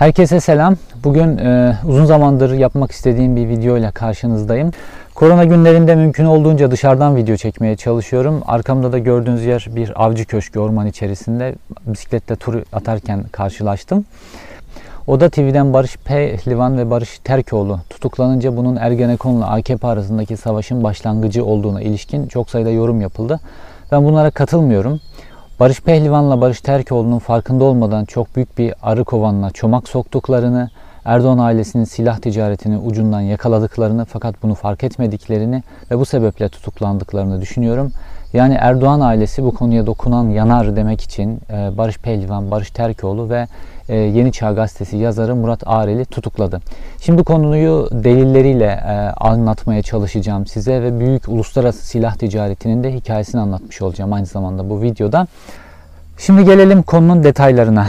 Herkese selam. Bugün e, uzun zamandır yapmak istediğim bir video ile karşınızdayım. Korona günlerinde mümkün olduğunca dışarıdan video çekmeye çalışıyorum. Arkamda da gördüğünüz yer bir avcı köşkü orman içerisinde. Bisikletle tur atarken karşılaştım. Oda TV'den Barış Pehlivan ve Barış Terkoğlu tutuklanınca bunun Ergenekon'la AKP arasındaki savaşın başlangıcı olduğuna ilişkin çok sayıda yorum yapıldı. Ben bunlara katılmıyorum. Barış Pehlivan'la Barış Terkoğlu'nun farkında olmadan çok büyük bir arı kovanına çomak soktuklarını, Erdoğan ailesinin silah ticaretini ucundan yakaladıklarını fakat bunu fark etmediklerini ve bu sebeple tutuklandıklarını düşünüyorum. Yani Erdoğan ailesi bu konuya dokunan yanar demek için e, Barış Pehlivan, Barış Terkoğlu ve e, Yeni Çağ Gazetesi yazarı Murat Arel'i tutukladı. Şimdi konuyu delilleriyle e, anlatmaya çalışacağım size ve büyük uluslararası silah ticaretinin de hikayesini anlatmış olacağım aynı zamanda bu videoda. Şimdi gelelim konunun detaylarına.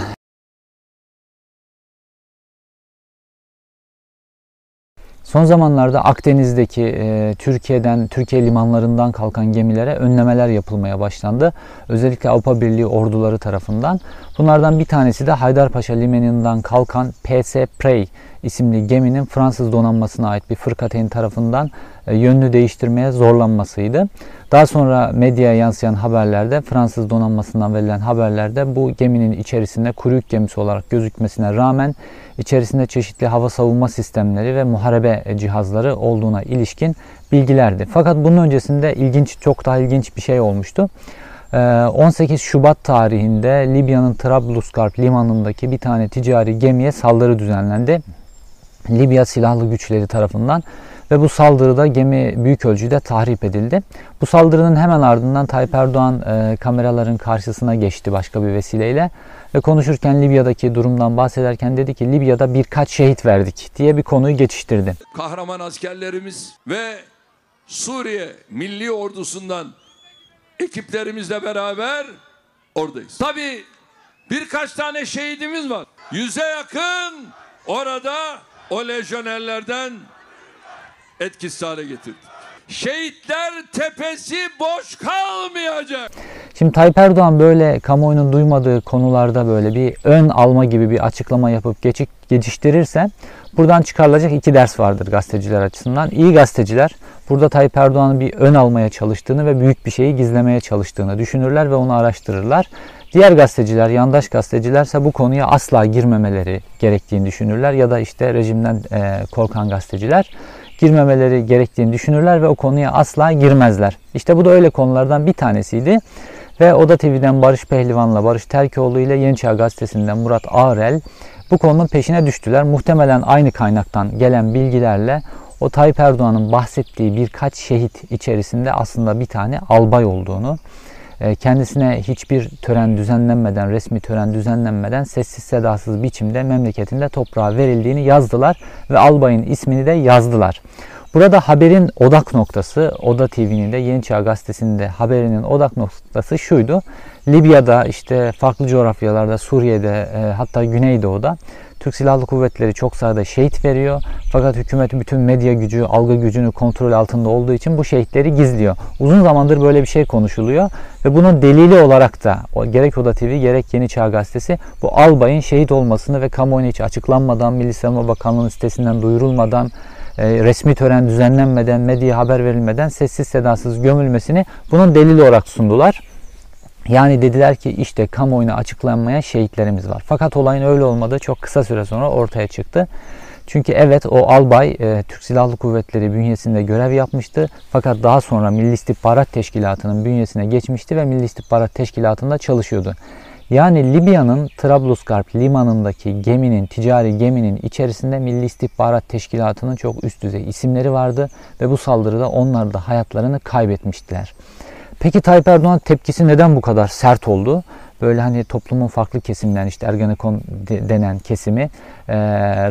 Son zamanlarda Akdeniz'deki e, Türkiye'den, Türkiye limanlarından kalkan gemilere önlemeler yapılmaya başlandı. Özellikle Avrupa Birliği orduları tarafından. Bunlardan bir tanesi de Haydarpaşa limanından kalkan PS Prey isimli geminin Fransız donanmasına ait bir fırkateyn tarafından e, yönünü değiştirmeye zorlanmasıydı. Daha sonra medyaya yansıyan haberlerde Fransız donanmasından verilen haberlerde bu geminin içerisinde kuru yük gemisi olarak gözükmesine rağmen içerisinde çeşitli hava savunma sistemleri ve muharebe cihazları olduğuna ilişkin bilgilerdi. Fakat bunun öncesinde ilginç, çok daha ilginç bir şey olmuştu. 18 ee, Şubat tarihinde Libya'nın Trablusgarp limanındaki bir tane ticari gemiye saldırı düzenlendi. Libya silahlı güçleri tarafından ve bu saldırıda gemi büyük ölçüde tahrip edildi. Bu saldırının hemen ardından Tayyip Erdoğan e, kameraların karşısına geçti başka bir vesileyle ve konuşurken Libya'daki durumdan bahsederken dedi ki Libya'da birkaç şehit verdik diye bir konuyu geçiştirdi. Kahraman askerlerimiz ve Suriye Milli Ordusu'ndan ekiplerimizle beraber oradayız. Tabii birkaç tane şehidimiz var. Yüze yakın orada o lejyonerlerden etkisiz hale getirdik. Şehitler tepesi boş kalmayacak. Şimdi Tayyip Erdoğan böyle kamuoyunun duymadığı konularda böyle bir ön alma gibi bir açıklama yapıp geçik, geçiştirirse buradan çıkarılacak iki ders vardır gazeteciler açısından. İyi gazeteciler burada Tayyip Erdoğan'ın bir ön almaya çalıştığını ve büyük bir şeyi gizlemeye çalıştığını düşünürler ve onu araştırırlar. Diğer gazeteciler, yandaş gazetecilerse bu konuya asla girmemeleri gerektiğini düşünürler ya da işte rejimden e, korkan gazeteciler girmemeleri gerektiğini düşünürler ve o konuya asla girmezler. İşte bu da öyle konulardan bir tanesiydi. Ve Oda TV'den Barış Pehlivan'la Barış Terkoğlu ile Yeni Çağ Gazetesi'nden Murat Arel bu konunun peşine düştüler. Muhtemelen aynı kaynaktan gelen bilgilerle o Tayyip Erdoğan'ın bahsettiği birkaç şehit içerisinde aslında bir tane albay olduğunu, kendisine hiçbir tören düzenlenmeden, resmi tören düzenlenmeden sessiz sedasız biçimde memleketinde toprağa verildiğini yazdılar ve albayın ismini de yazdılar. Burada haberin odak noktası, Oda TV'nin de Yeni Çağ Gazetesi'nin de haberinin odak noktası şuydu. Libya'da işte farklı coğrafyalarda, Suriye'de e, hatta Güneydoğu'da Türk Silahlı Kuvvetleri çok sayıda şehit veriyor. Fakat hükümet bütün medya gücü, algı gücünü kontrol altında olduğu için bu şehitleri gizliyor. Uzun zamandır böyle bir şey konuşuluyor ve bunun delili olarak da gerek Oda TV gerek Yeni Çağ Gazetesi bu albayın şehit olmasını ve kamuoyuna hiç açıklanmadan, Milli Savunma Bakanlığı'nın sitesinden duyurulmadan, e, resmi tören düzenlenmeden, medya haber verilmeden sessiz sedasız gömülmesini bunun delili olarak sundular. Yani dediler ki işte kamuoyuna açıklanmaya şehitlerimiz var. Fakat olayın öyle olmadığı çok kısa süre sonra ortaya çıktı. Çünkü evet o albay e, Türk Silahlı Kuvvetleri bünyesinde görev yapmıştı. Fakat daha sonra Milli İstihbarat Teşkilatı'nın bünyesine geçmişti ve Milli İstihbarat Teşkilatı'nda çalışıyordu. Yani Libya'nın Trablusgarp limanındaki geminin, ticari geminin içerisinde Milli İstihbarat Teşkilatı'nın çok üst düzey isimleri vardı ve bu saldırıda onlar da hayatlarını kaybetmiştiler. Peki Tayyip Erdoğan tepkisi neden bu kadar sert oldu? Böyle hani toplumun farklı kesimden işte Ergenekon denen kesimi e,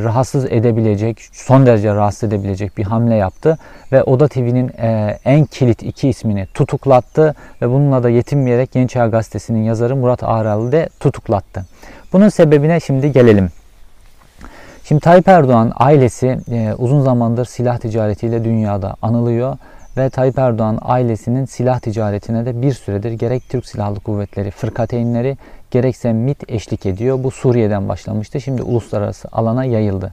rahatsız edebilecek, son derece rahatsız edebilecek bir hamle yaptı. Ve Oda TV'nin e, en kilit iki ismini tutuklattı ve bununla da yetinmeyerek Yeni Çağ Gazetesi'nin yazarı Murat Ağralı de tutuklattı. Bunun sebebine şimdi gelelim. Şimdi Tayyip Erdoğan ailesi e, uzun zamandır silah ticaretiyle dünyada anılıyor ve Tayyip Erdoğan ailesinin silah ticaretine de bir süredir gerek Türk Silahlı Kuvvetleri fırkateynleri gerekse MIT eşlik ediyor. Bu Suriye'den başlamıştı. Şimdi uluslararası alana yayıldı.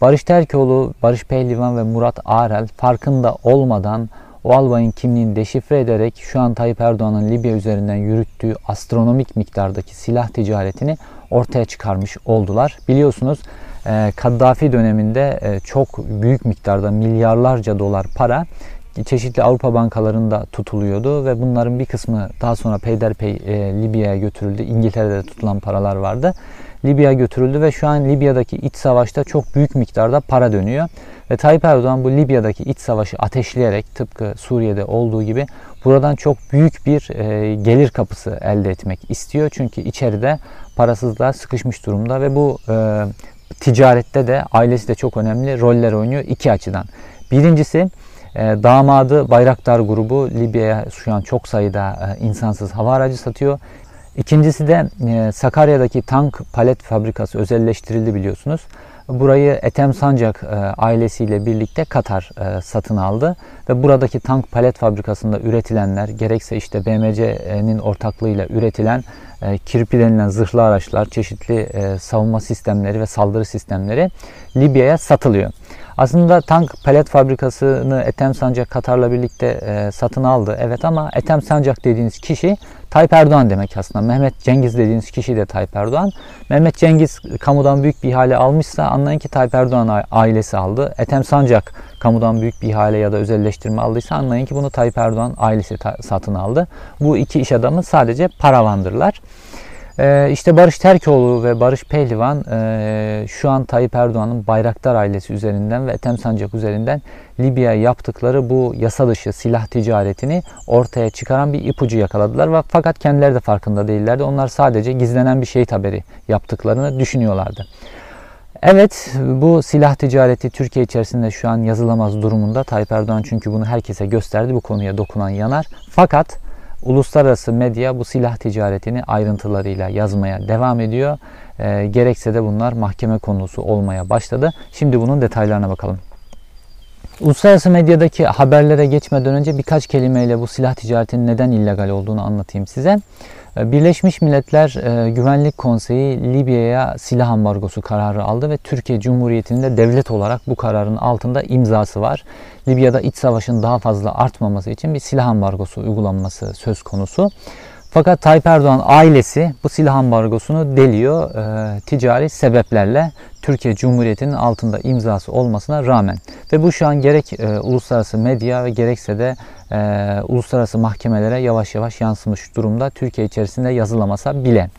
Barış Terkoğlu, Barış Pehlivan ve Murat Arel farkında olmadan o albayın kimliğini deşifre ederek şu an Tayyip Erdoğan'ın Libya üzerinden yürüttüğü astronomik miktardaki silah ticaretini ortaya çıkarmış oldular. Biliyorsunuz e, Kaddafi döneminde e, çok büyük miktarda milyarlarca dolar para çeşitli Avrupa bankalarında tutuluyordu ve bunların bir kısmı daha sonra peyderpey e, Libya'ya götürüldü. İngiltere'de tutulan paralar vardı. Libya'ya götürüldü ve şu an Libya'daki iç savaşta çok büyük miktarda para dönüyor. Ve Tayyip Erdoğan bu Libya'daki iç savaşı ateşleyerek tıpkı Suriye'de olduğu gibi buradan çok büyük bir e, gelir kapısı elde etmek istiyor. Çünkü içeride parasızlığa sıkışmış durumda ve bu e, ticarette de ailesi de çok önemli roller oynuyor iki açıdan. Birincisi damadı Bayraktar grubu Libya'ya şu an çok sayıda e, insansız hava aracı satıyor. İkincisi de e, Sakarya'daki tank palet fabrikası özelleştirildi biliyorsunuz. Burayı Ethem Sancak e, ailesiyle birlikte Katar satın aldı ve buradaki tank palet fabrikasında üretilenler gerekse işte BMC'nin ortaklığıyla üretilen kirpi denilen zırhlı araçlar, çeşitli savunma sistemleri ve saldırı sistemleri Libya'ya satılıyor. Aslında tank palet fabrikasını Ethem Sancak Katar'la birlikte e, satın aldı. Evet ama Ethem Sancak dediğiniz kişi Tayyip Erdoğan demek aslında. Mehmet Cengiz dediğiniz kişi de Tayyip Erdoğan. Mehmet Cengiz kamudan büyük bir ihale almışsa anlayın ki Tayyip Erdoğan ailesi aldı. Ethem Sancak kamudan büyük bir ihale ya da özelleştirme aldıysa anlayın ki bunu Tayyip Erdoğan ailesi satın aldı. Bu iki iş adamı sadece paravandırlar. Ee, işte Barış Terkoğlu ve Barış Pehlivan e, şu an Tayyip Erdoğan'ın Bayraktar ailesi üzerinden ve Ethem Sancak üzerinden Libya'ya yaptıkları bu yasa dışı silah ticaretini ortaya çıkaran bir ipucu yakaladılar. Ve fakat kendileri de farkında değillerdi. Onlar sadece gizlenen bir şehit haberi yaptıklarını düşünüyorlardı. Evet bu silah ticareti Türkiye içerisinde şu an yazılamaz durumunda. Tayyip Erdoğan çünkü bunu herkese gösterdi. Bu konuya dokunan yanar. Fakat uluslararası medya bu silah ticaretini ayrıntılarıyla yazmaya devam ediyor. E, gerekse de bunlar mahkeme konusu olmaya başladı. Şimdi bunun detaylarına bakalım. Uluslararası medyadaki haberlere geçmeden önce birkaç kelimeyle bu silah ticaretinin neden illegal olduğunu anlatayım size. Ee, Birleşmiş Milletler e, Güvenlik Konseyi Libya'ya silah ambargosu kararı aldı ve Türkiye Cumhuriyeti'nin de devlet olarak bu kararın altında imzası var. Libya'da iç savaşın daha fazla artmaması için bir silah ambargosu uygulanması söz konusu. Fakat Tayyip Erdoğan ailesi bu silah ambargosunu deliyor e, ticari sebeplerle Türkiye Cumhuriyeti'nin altında imzası olmasına rağmen. Ve bu şu an gerek e, uluslararası medya ve gerekse de e, uluslararası mahkemelere yavaş yavaş yansımış durumda Türkiye içerisinde yazılamasa bile.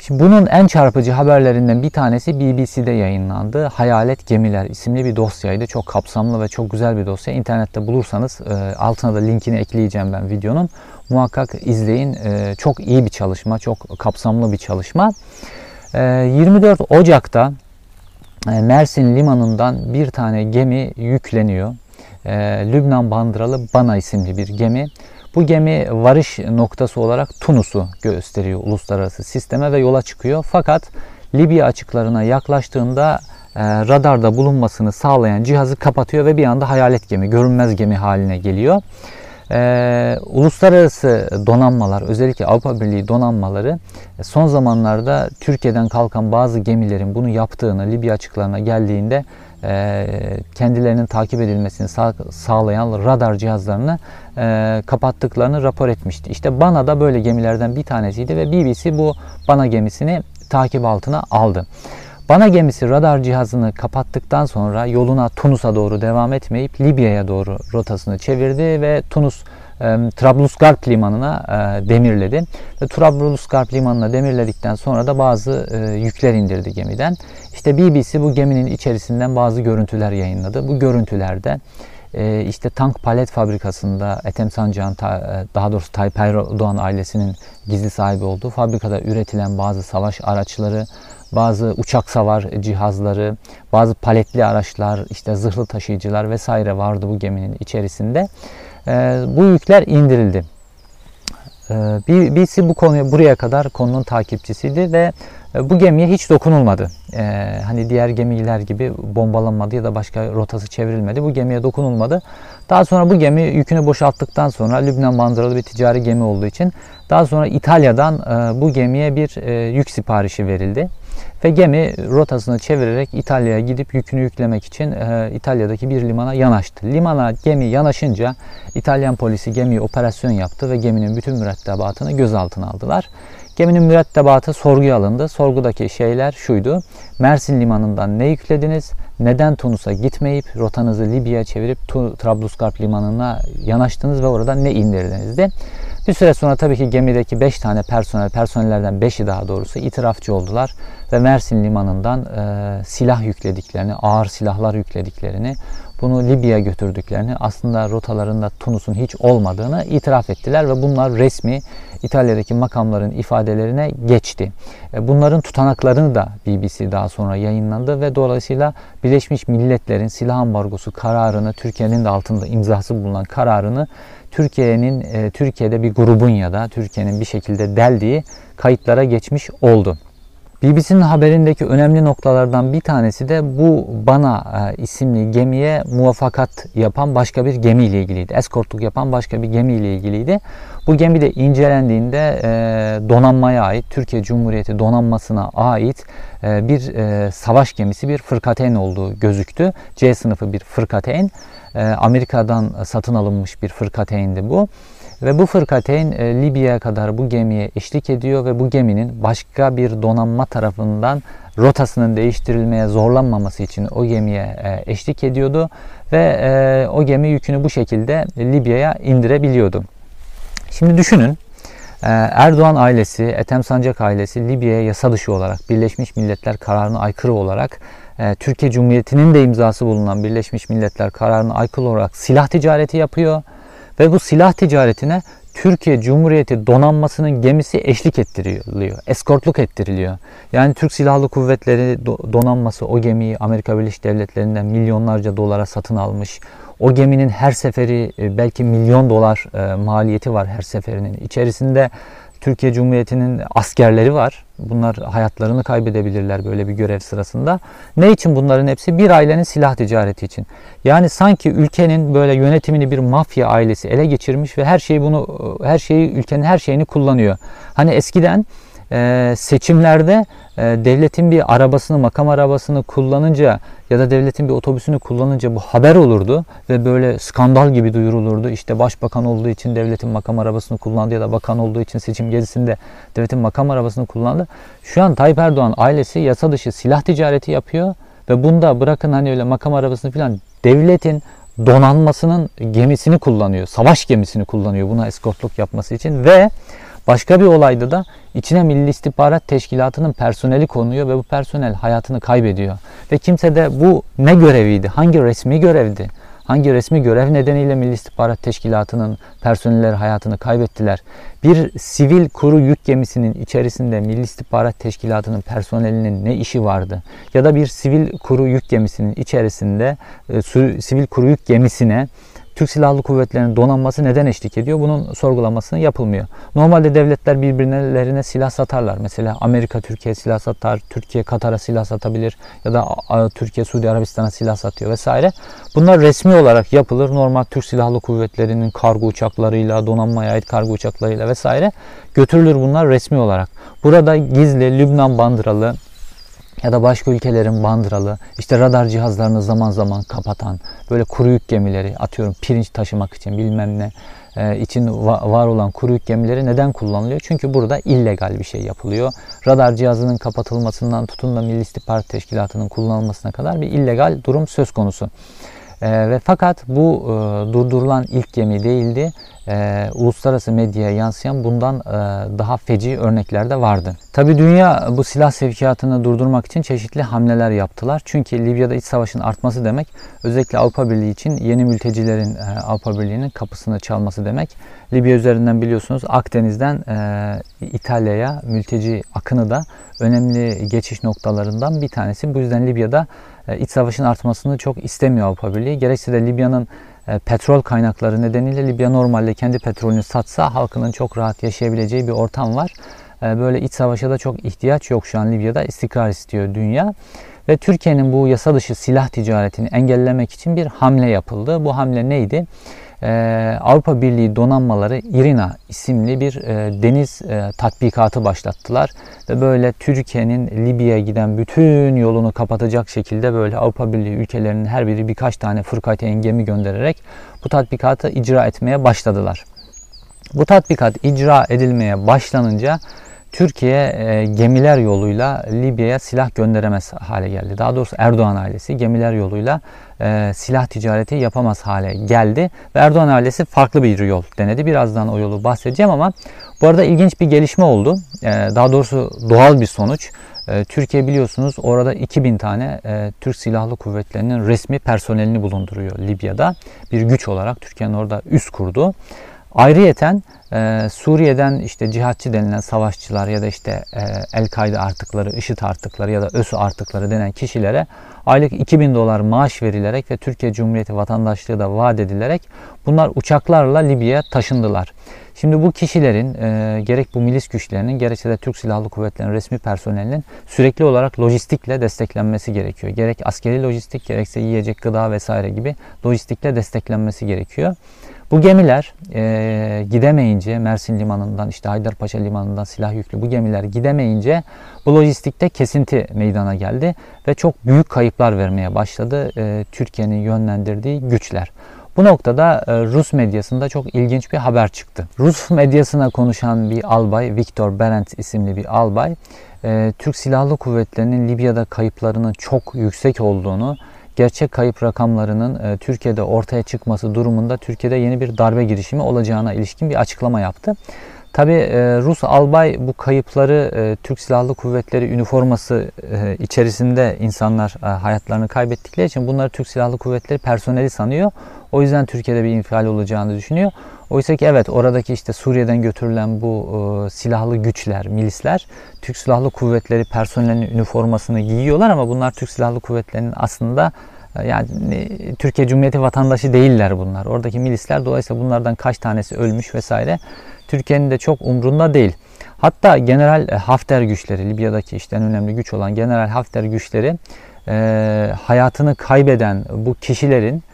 Şimdi bunun en çarpıcı haberlerinden bir tanesi BBC'de yayınlandı. Hayalet Gemiler isimli bir dosyaydı. Çok kapsamlı ve çok güzel bir dosya. İnternette bulursanız e, altına da linkini ekleyeceğim ben videonun. Muhakkak izleyin. E, çok iyi bir çalışma, çok kapsamlı bir çalışma. E, 24 Ocak'ta e, Mersin limanından bir tane gemi yükleniyor. E, Lübnan bandıralı Bana isimli bir gemi. Bu gemi varış noktası olarak Tunus'u gösteriyor uluslararası sisteme ve yola çıkıyor. Fakat Libya açıklarına yaklaştığında e, radarda bulunmasını sağlayan cihazı kapatıyor ve bir anda hayalet gemi, görünmez gemi haline geliyor. Ee, uluslararası donanmalar özellikle Avrupa Birliği donanmaları son zamanlarda Türkiye'den kalkan bazı gemilerin bunu yaptığını Libya açıklarına geldiğinde e, kendilerinin takip edilmesini sağ, sağlayan radar cihazlarını e, kapattıklarını rapor etmişti. İşte Bana da böyle gemilerden bir tanesiydi ve BBC bu Bana gemisini takip altına aldı. Bana gemisi radar cihazını kapattıktan sonra yoluna Tunus'a doğru devam etmeyip Libya'ya doğru rotasını çevirdi ve Tunus e, Trablusgarp limanına e, demirledi. Ve Trablusgarp limanına demirledikten sonra da bazı e, yükler indirdi gemiden. İşte BBC bu geminin içerisinden bazı görüntüler yayınladı. Bu görüntülerde e, işte tank palet fabrikasında Ethem Sancak'ın e, daha doğrusu Tayyip Erdoğan ailesinin gizli sahibi olduğu fabrikada üretilen bazı savaş araçları, bazı uçak savar cihazları, bazı paletli araçlar, işte zırhlı taşıyıcılar vesaire vardı bu geminin içerisinde. Ee, bu yükler indirildi. Ee, BBC bu konuya buraya kadar konunun takipçisiydi ve e, bu gemiye hiç dokunulmadı. Ee, hani diğer gemiler gibi bombalanmadı ya da başka rotası çevrilmedi. Bu gemiye dokunulmadı. Daha sonra bu gemi yükünü boşalttıktan sonra Lübnan bandıralı bir ticari gemi olduğu için Daha sonra İtalya'dan e, bu gemiye bir e, yük siparişi verildi. Ve gemi rotasını çevirerek İtalya'ya gidip yükünü yüklemek için e, İtalya'daki bir limana yanaştı. Limana gemi yanaşınca İtalyan polisi gemiye operasyon yaptı ve geminin bütün mürettebatını gözaltına aldılar. Geminin mürettebatı sorguya alındı. Sorgudaki şeyler şuydu. Mersin limanından ne yüklediniz? Neden Tunus'a gitmeyip rotanızı Libya'ya çevirip Trablusgarp limanına yanaştınız ve orada ne indirdinizdi? Bir süre sonra tabii ki gemideki 5 tane personel, personellerden 5'i daha doğrusu itirafçı oldular ve Mersin limanından e, silah yüklediklerini, ağır silahlar yüklediklerini, bunu Libya'ya götürdüklerini, aslında rotalarında Tunus'un hiç olmadığını itiraf ettiler ve bunlar resmi İtalya'daki makamların ifadelerine geçti. E, bunların tutanaklarını da BBC daha sonra yayınlandı ve dolayısıyla Birleşmiş Milletler'in silah ambargosu kararını, Türkiye'nin de altında imzası bulunan kararını Türkiye'nin e, Türkiye'de bir grubun ya da Türkiye'nin bir şekilde deldiği kayıtlara geçmiş oldu. BBC'nin haberindeki önemli noktalardan bir tanesi de bu Bana e, isimli gemiye muvaffakat yapan başka bir gemiyle ilgiliydi. Eskortluk yapan başka bir gemiyle ilgiliydi. Bu gemi de incelendiğinde e, donanmaya ait, Türkiye Cumhuriyeti donanmasına ait e, bir savaş gemisi, bir fırkateyn olduğu gözüktü. C sınıfı bir fırkateyn. Amerika'dan satın alınmış bir fırkateyndi bu. Ve bu fırkateyn e, Libya'ya kadar bu gemiye eşlik ediyor ve bu geminin başka bir donanma tarafından rotasının değiştirilmeye zorlanmaması için o gemiye e, eşlik ediyordu ve e, o gemi yükünü bu şekilde Libya'ya indirebiliyordu. Şimdi düşünün e, Erdoğan ailesi, Ethem Sancak ailesi Libya'ya yasa dışı olarak Birleşmiş Milletler kararına aykırı olarak e, Türkiye Cumhuriyeti'nin de imzası bulunan Birleşmiş Milletler kararına aykırı olarak silah ticareti yapıyor ve bu silah ticaretine Türkiye Cumhuriyeti donanmasının gemisi eşlik ettiriliyor, eskortluk ettiriliyor. Yani Türk Silahlı Kuvvetleri donanması o gemiyi Amerika Birleşik Devletleri'nden milyonlarca dolara satın almış. O geminin her seferi e, belki milyon dolar e, maliyeti var her seferinin. İçerisinde Türkiye Cumhuriyeti'nin askerleri var. Bunlar hayatlarını kaybedebilirler böyle bir görev sırasında. Ne için bunların hepsi? Bir ailenin silah ticareti için. Yani sanki ülkenin böyle yönetimini bir mafya ailesi ele geçirmiş ve her şeyi bunu her şeyi ülkenin her şeyini kullanıyor. Hani eskiden e, seçimlerde e, devletin bir arabasını, makam arabasını kullanınca ya da devletin bir otobüsünü kullanınca bu haber olurdu ve böyle skandal gibi duyurulurdu. İşte başbakan olduğu için devletin makam arabasını kullandı ya da bakan olduğu için seçim gezisinde devletin makam arabasını kullandı. Şu an Tayyip Erdoğan ailesi yasa dışı silah ticareti yapıyor ve bunda bırakın hani öyle makam arabasını falan devletin donanmasının gemisini kullanıyor. Savaş gemisini kullanıyor buna eskortluk yapması için ve Başka bir olayda da içine Milli İstihbarat Teşkilatı'nın personeli konuyor ve bu personel hayatını kaybediyor. Ve kimse de bu ne göreviydi, hangi resmi görevdi, hangi resmi görev nedeniyle Milli İstihbarat Teşkilatı'nın personelleri hayatını kaybettiler. Bir sivil kuru yük gemisinin içerisinde Milli İstihbarat Teşkilatı'nın personelinin ne işi vardı? Ya da bir sivil kuru yük gemisinin içerisinde e, sivil kuru yük gemisine Türk Silahlı Kuvvetleri'nin donanması neden eşlik ediyor? Bunun sorgulamasını yapılmıyor. Normalde devletler birbirlerine silah satarlar. Mesela Amerika Türkiye silah satar, Türkiye Katar'a silah satabilir ya da Türkiye Suudi Arabistan'a silah satıyor vesaire. Bunlar resmi olarak yapılır. Normal Türk Silahlı Kuvvetleri'nin kargo uçaklarıyla, donanmaya ait kargo uçaklarıyla vesaire götürülür bunlar resmi olarak. Burada gizli Lübnan bandıralı ya da başka ülkelerin bandıralı, işte radar cihazlarını zaman zaman kapatan, böyle kuru yük gemileri, atıyorum pirinç taşımak için bilmem ne e, için var olan kuru yük gemileri neden kullanılıyor? Çünkü burada illegal bir şey yapılıyor. Radar cihazının kapatılmasından tutun da Milli İstihbarat Teşkilatı'nın kullanılmasına kadar bir illegal durum söz konusu. E, ve fakat bu e, durdurulan ilk gemi değildi e, uluslararası medyaya yansıyan bundan e, daha feci örnekler de vardı. Tabi dünya bu silah sevkiyatını durdurmak için çeşitli hamleler yaptılar. Çünkü Libya'da iç savaşın artması demek özellikle Avrupa Birliği için yeni mültecilerin e, Avrupa Birliği'nin kapısını çalması demek. Libya üzerinden biliyorsunuz Akdeniz'den e, İtalya'ya mülteci akını da önemli geçiş noktalarından bir tanesi. Bu yüzden Libya'da iç savaşın artmasını çok istemiyor Avrupa Birliği. Gerekse de Libya'nın e, petrol kaynakları nedeniyle Libya normalde kendi petrolünü satsa halkının çok rahat yaşayabileceği bir ortam var. E, böyle iç savaşa da çok ihtiyaç yok şu an Libya'da istikrar istiyor dünya. Ve Türkiye'nin bu yasa dışı silah ticaretini engellemek için bir hamle yapıldı. Bu hamle neydi? E, Avrupa Birliği donanmaları İRINA isimli bir e, deniz e, tatbikatı başlattılar. Ve böyle Türkiye'nin Libya'ya giden bütün yolunu kapatacak şekilde böyle Avrupa Birliği ülkelerinin her biri birkaç tane fırkateye gemi göndererek bu tatbikatı icra etmeye başladılar. Bu tatbikat icra edilmeye başlanınca Türkiye e, gemiler yoluyla Libya'ya silah gönderemez hale geldi. Daha doğrusu Erdoğan ailesi gemiler yoluyla e, silah ticareti yapamaz hale geldi. Ve Erdoğan ailesi farklı bir yol denedi. Birazdan o yolu bahsedeceğim ama bu arada ilginç bir gelişme oldu. E, daha doğrusu doğal bir sonuç. E, Türkiye biliyorsunuz orada 2000 tane e, Türk Silahlı Kuvvetleri'nin resmi personelini bulunduruyor Libya'da. Bir güç olarak Türkiye'nin orada üst kurdu. Ayrıyeten e, Suriye'den işte cihatçı denilen savaşçılar ya da işte e, El-Kaide artıkları, IŞİD artıkları ya da ÖSÜ artıkları denen kişilere aylık 2000 dolar maaş verilerek ve Türkiye Cumhuriyeti vatandaşlığı da vaat edilerek bunlar uçaklarla Libya'ya taşındılar. Şimdi bu kişilerin e, gerek bu milis güçlerinin gerekse de Türk Silahlı Kuvvetleri'nin resmi personelinin sürekli olarak lojistikle desteklenmesi gerekiyor. Gerek askeri lojistik gerekse yiyecek, gıda vesaire gibi lojistikle desteklenmesi gerekiyor. Bu gemiler e, gidemeyince Mersin Limanı'ndan işte Haydarpaşa Limanı'ndan silah yüklü bu gemiler gidemeyince bu lojistikte kesinti meydana geldi ve çok büyük kayıplar vermeye başladı e, Türkiye'nin yönlendirdiği güçler. Bu noktada e, Rus medyasında çok ilginç bir haber çıktı. Rus medyasına konuşan bir albay, Viktor Berent isimli bir albay, e, Türk Silahlı Kuvvetleri'nin Libya'da kayıplarının çok yüksek olduğunu gerçek kayıp rakamlarının e, Türkiye'de ortaya çıkması durumunda Türkiye'de yeni bir darbe girişimi olacağına ilişkin bir açıklama yaptı. Tabi e, Rus albay bu kayıpları e, Türk Silahlı Kuvvetleri üniforması içerisinde insanlar hayatlarını kaybettikleri için bunları Türk Silahlı Kuvvetleri personeli sanıyor. O yüzden Türkiye'de bir infial olacağını düşünüyor. Oysa ki evet oradaki işte Suriye'den götürülen bu e, silahlı güçler, milisler Türk Silahlı Kuvvetleri personelinin üniformasını giyiyorlar ama bunlar Türk Silahlı Kuvvetleri'nin aslında e, yani e, Türkiye Cumhuriyeti vatandaşı değiller bunlar. Oradaki milisler dolayısıyla bunlardan kaç tanesi ölmüş vesaire Türkiye'nin de çok umrunda değil. Hatta General Hafter güçleri, Libya'daki işte en önemli güç olan General Hafter güçleri e, hayatını kaybeden bu kişilerin e,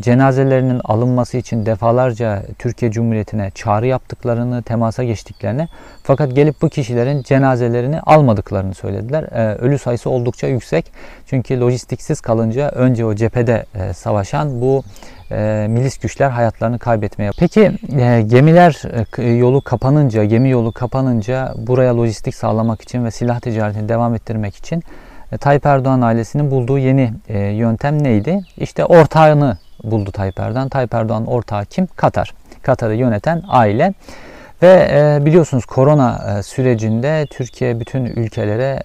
cenazelerinin alınması için defalarca Türkiye Cumhuriyeti'ne çağrı yaptıklarını, temasa geçtiklerini fakat gelip bu kişilerin cenazelerini almadıklarını söylediler. E, ölü sayısı oldukça yüksek. Çünkü lojistiksiz kalınca önce o cephede e, savaşan bu e, milis güçler hayatlarını kaybetmeye. Peki e, gemiler yolu kapanınca, gemi yolu kapanınca buraya lojistik sağlamak için ve silah ticaretini devam ettirmek için Tayyip Erdoğan ailesinin bulduğu yeni e, yöntem neydi? İşte ortağını buldu Tayyip Erdoğan. Tayyip Erdoğan ortağı kim? Katar. Katar'ı yöneten aile. Ve e, biliyorsunuz korona sürecinde Türkiye bütün ülkelere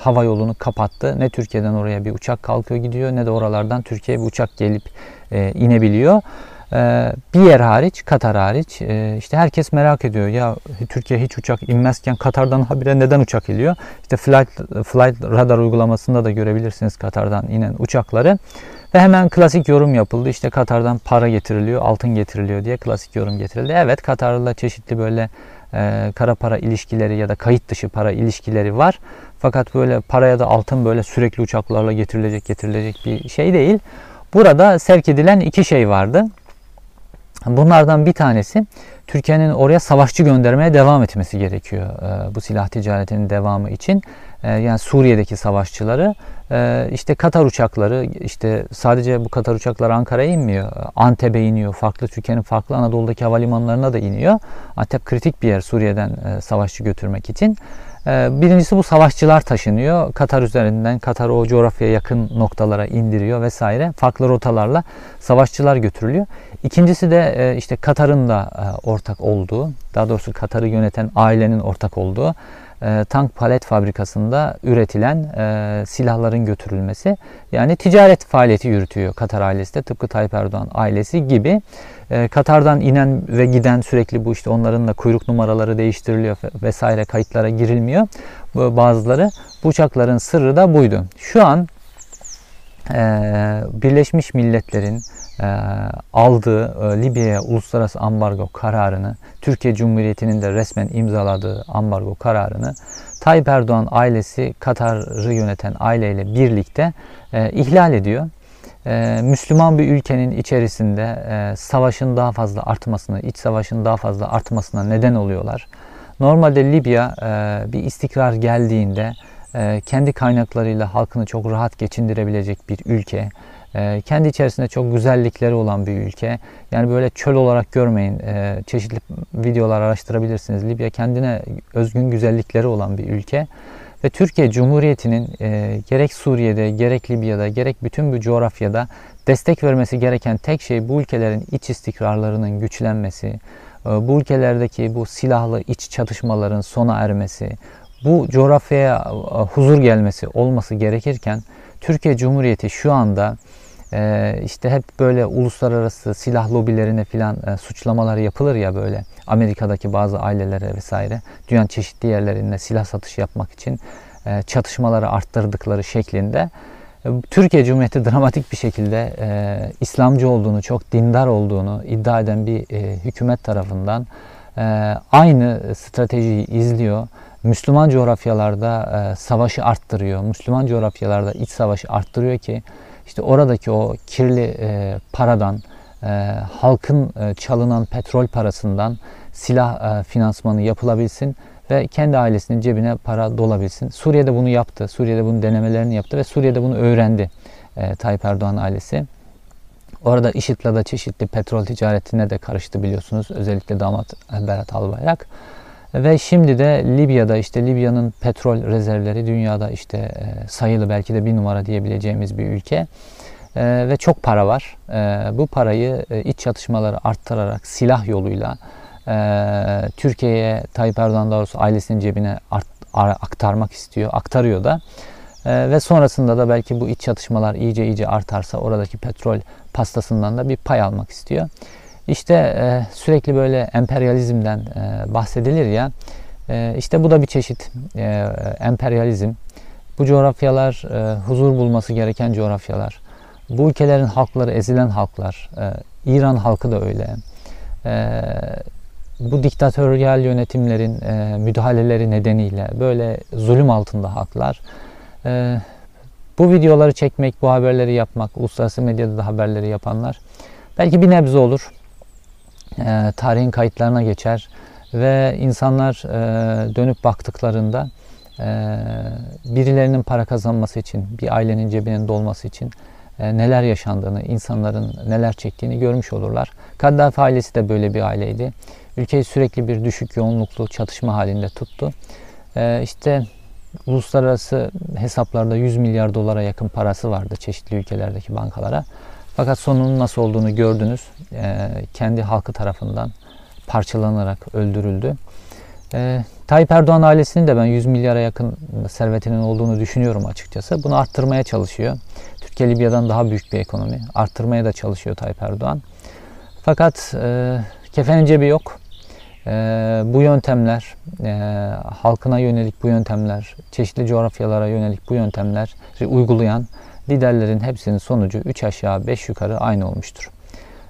hava yolunu kapattı. Ne Türkiye'den oraya bir uçak kalkıyor gidiyor ne de oralardan Türkiye'ye bir uçak gelip inebiliyor. Ee, bir yer hariç, Katar hariç e, işte herkes merak ediyor ya Türkiye hiç uçak inmezken Katar'dan habire neden uçak iniyor? İşte flight, flight radar uygulamasında da görebilirsiniz Katar'dan inen uçakları. Ve hemen klasik yorum yapıldı. İşte Katar'dan para getiriliyor, altın getiriliyor diye klasik yorum getirildi. Evet Katar'la çeşitli böyle e, kara para ilişkileri ya da kayıt dışı para ilişkileri var. Fakat böyle paraya da altın böyle sürekli uçaklarla getirilecek getirilecek bir şey değil. Burada sevk edilen iki şey vardı. Bunlardan bir tanesi Türkiye'nin oraya savaşçı göndermeye devam etmesi gerekiyor e, bu silah ticaretinin devamı için. E, yani Suriye'deki savaşçıları e, işte Katar uçakları işte sadece bu Katar uçakları Ankara'ya inmiyor. Antep'e iniyor. Farklı Türkiye'nin farklı Anadolu'daki havalimanlarına da iniyor. Antep kritik bir yer Suriye'den savaşçı götürmek için. Birincisi bu savaşçılar taşınıyor. Katar üzerinden Katar o coğrafyaya yakın noktalara indiriyor vesaire. Farklı rotalarla savaşçılar götürülüyor. İkincisi de e, işte Katar'ın da e, ortak olduğu, daha doğrusu Katar'ı yöneten ailenin ortak olduğu e, tank palet fabrikasında üretilen silahların götürülmesi. Yani ticaret faaliyeti yürütüyor Katar ailesi de tıpkı Tayyip Erdoğan ailesi gibi. Katar'dan inen ve giden sürekli bu işte onların da kuyruk numaraları değiştiriliyor vesaire kayıtlara girilmiyor. Bazıları bu uçakların sırrı da buydu. Şu an Birleşmiş Milletler'in e, aldığı e, Libya'ya uluslararası ambargo kararını, Türkiye Cumhuriyeti'nin de resmen imzaladığı ambargo kararını Tayyip Erdoğan ailesi Katar'ı yöneten aileyle birlikte e, ihlal ediyor. E, Müslüman bir ülkenin içerisinde e, savaşın daha fazla artmasını, iç savaşın daha fazla artmasına neden oluyorlar. Normalde Libya e, bir istikrar geldiğinde e, kendi kaynaklarıyla halkını çok rahat geçindirebilecek bir ülke. E, kendi içerisinde çok güzellikleri olan bir ülke. Yani böyle çöl olarak görmeyin. E, çeşitli videolar araştırabilirsiniz. Libya kendine özgün güzellikleri olan bir ülke. Ve Türkiye Cumhuriyeti'nin e, gerek Suriye'de, gerek Libya'da, gerek bütün bu coğrafyada destek vermesi gereken tek şey bu ülkelerin iç istikrarlarının güçlenmesi, e, bu ülkelerdeki bu silahlı iç çatışmaların sona ermesi, bu coğrafyaya e, huzur gelmesi olması gerekirken Türkiye Cumhuriyeti şu anda e, işte hep böyle uluslararası silah lobilerine filan e, suçlamalar yapılır ya böyle. Amerika'daki bazı ailelere vesaire. Dünyanın çeşitli yerlerinde silah satışı yapmak için e, çatışmaları arttırdıkları şeklinde. E, Türkiye Cumhuriyeti dramatik bir şekilde e, İslamcı olduğunu, çok dindar olduğunu iddia eden bir e, hükümet tarafından e, aynı stratejiyi izliyor. Müslüman coğrafyalarda e, savaşı arttırıyor. Müslüman coğrafyalarda iç savaşı arttırıyor ki işte oradaki o kirli e, paradan, e, halkın e, çalınan petrol parasından silah e, finansmanı yapılabilsin ve kendi ailesinin cebine para dolabilsin. Suriye'de bunu yaptı. Suriye'de bunun denemelerini yaptı ve Suriye'de bunu öğrendi e, Tayyip Erdoğan ailesi. Orada IŞİD'le de çeşitli petrol ticaretine de karıştı biliyorsunuz. Özellikle damat Berat Albayrak. Ve şimdi de Libya'da işte Libya'nın petrol rezervleri dünyada işte e, sayılı belki de bir numara diyebileceğimiz bir ülke. E, ve çok para var. E, bu parayı iç çatışmaları arttırarak silah yoluyla Türkiye'ye Tayyip Erdoğan doğrusu ailesinin cebine aktarmak istiyor. Aktarıyor da. ve sonrasında da belki bu iç çatışmalar iyice iyice artarsa oradaki petrol pastasından da bir pay almak istiyor. İşte e, sürekli böyle emperyalizmden e, bahsedilir ya. E, işte bu da bir çeşit e, emperyalizm. Bu coğrafyalar e, huzur bulması gereken coğrafyalar. Bu ülkelerin halkları ezilen halklar. E, İran halkı da öyle. E, bu diktatöryal yönetimlerin e, müdahaleleri nedeniyle böyle zulüm altında halklar. E, bu videoları çekmek, bu haberleri yapmak, uluslararası medyada da haberleri yapanlar belki bir nebze olur e, tarihin kayıtlarına geçer ve insanlar e, dönüp baktıklarında e, birilerinin para kazanması için, bir ailenin cebinin dolması için e, neler yaşandığını, insanların neler çektiğini görmüş olurlar. Kaddafi ailesi de böyle bir aileydi. Ülkeyi sürekli bir düşük yoğunluklu çatışma halinde tuttu. E, işte uluslararası hesaplarda 100 milyar dolara yakın parası vardı çeşitli ülkelerdeki bankalara. Fakat sonunun nasıl olduğunu gördünüz. E, kendi halkı tarafından parçalanarak öldürüldü. E, Tayyip Erdoğan ailesinin de ben 100 milyara yakın servetinin olduğunu düşünüyorum açıkçası. Bunu arttırmaya çalışıyor. Türkiye Libya'dan daha büyük bir ekonomi. Arttırmaya da çalışıyor Tayyip Erdoğan. Fakat e, kefenin cebi yok. E, bu yöntemler, e, halkına yönelik bu yöntemler, çeşitli coğrafyalara yönelik bu yöntemler uygulayan liderlerin hepsinin sonucu 3 aşağı 5 yukarı aynı olmuştur.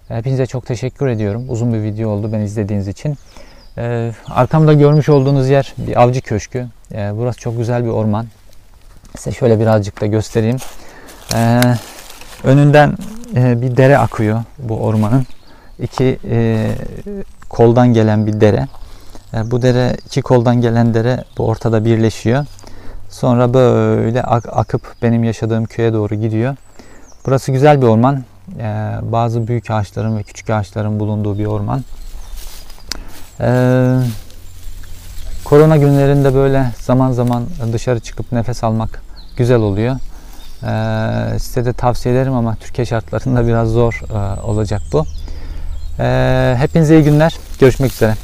Hepinize çok teşekkür ediyorum. Uzun bir video oldu ben izlediğiniz için. Ee, arkamda görmüş olduğunuz yer bir avcı köşkü. Ee, burası çok güzel bir orman. Size şöyle birazcık da göstereyim. Önünden e, bir dere akıyor bu ormanın. İki e, koldan gelen bir dere. E, bu dere iki koldan gelen dere bu ortada birleşiyor. Sonra böyle ak akıp benim yaşadığım köye doğru gidiyor. Burası güzel bir orman. Ee, bazı büyük ağaçların ve küçük ağaçların bulunduğu bir orman. Ee, korona günlerinde böyle zaman zaman dışarı çıkıp nefes almak güzel oluyor. Ee, size de tavsiye ederim ama Türkiye şartlarında biraz zor e, olacak bu. Ee, hepinize iyi günler. Görüşmek üzere.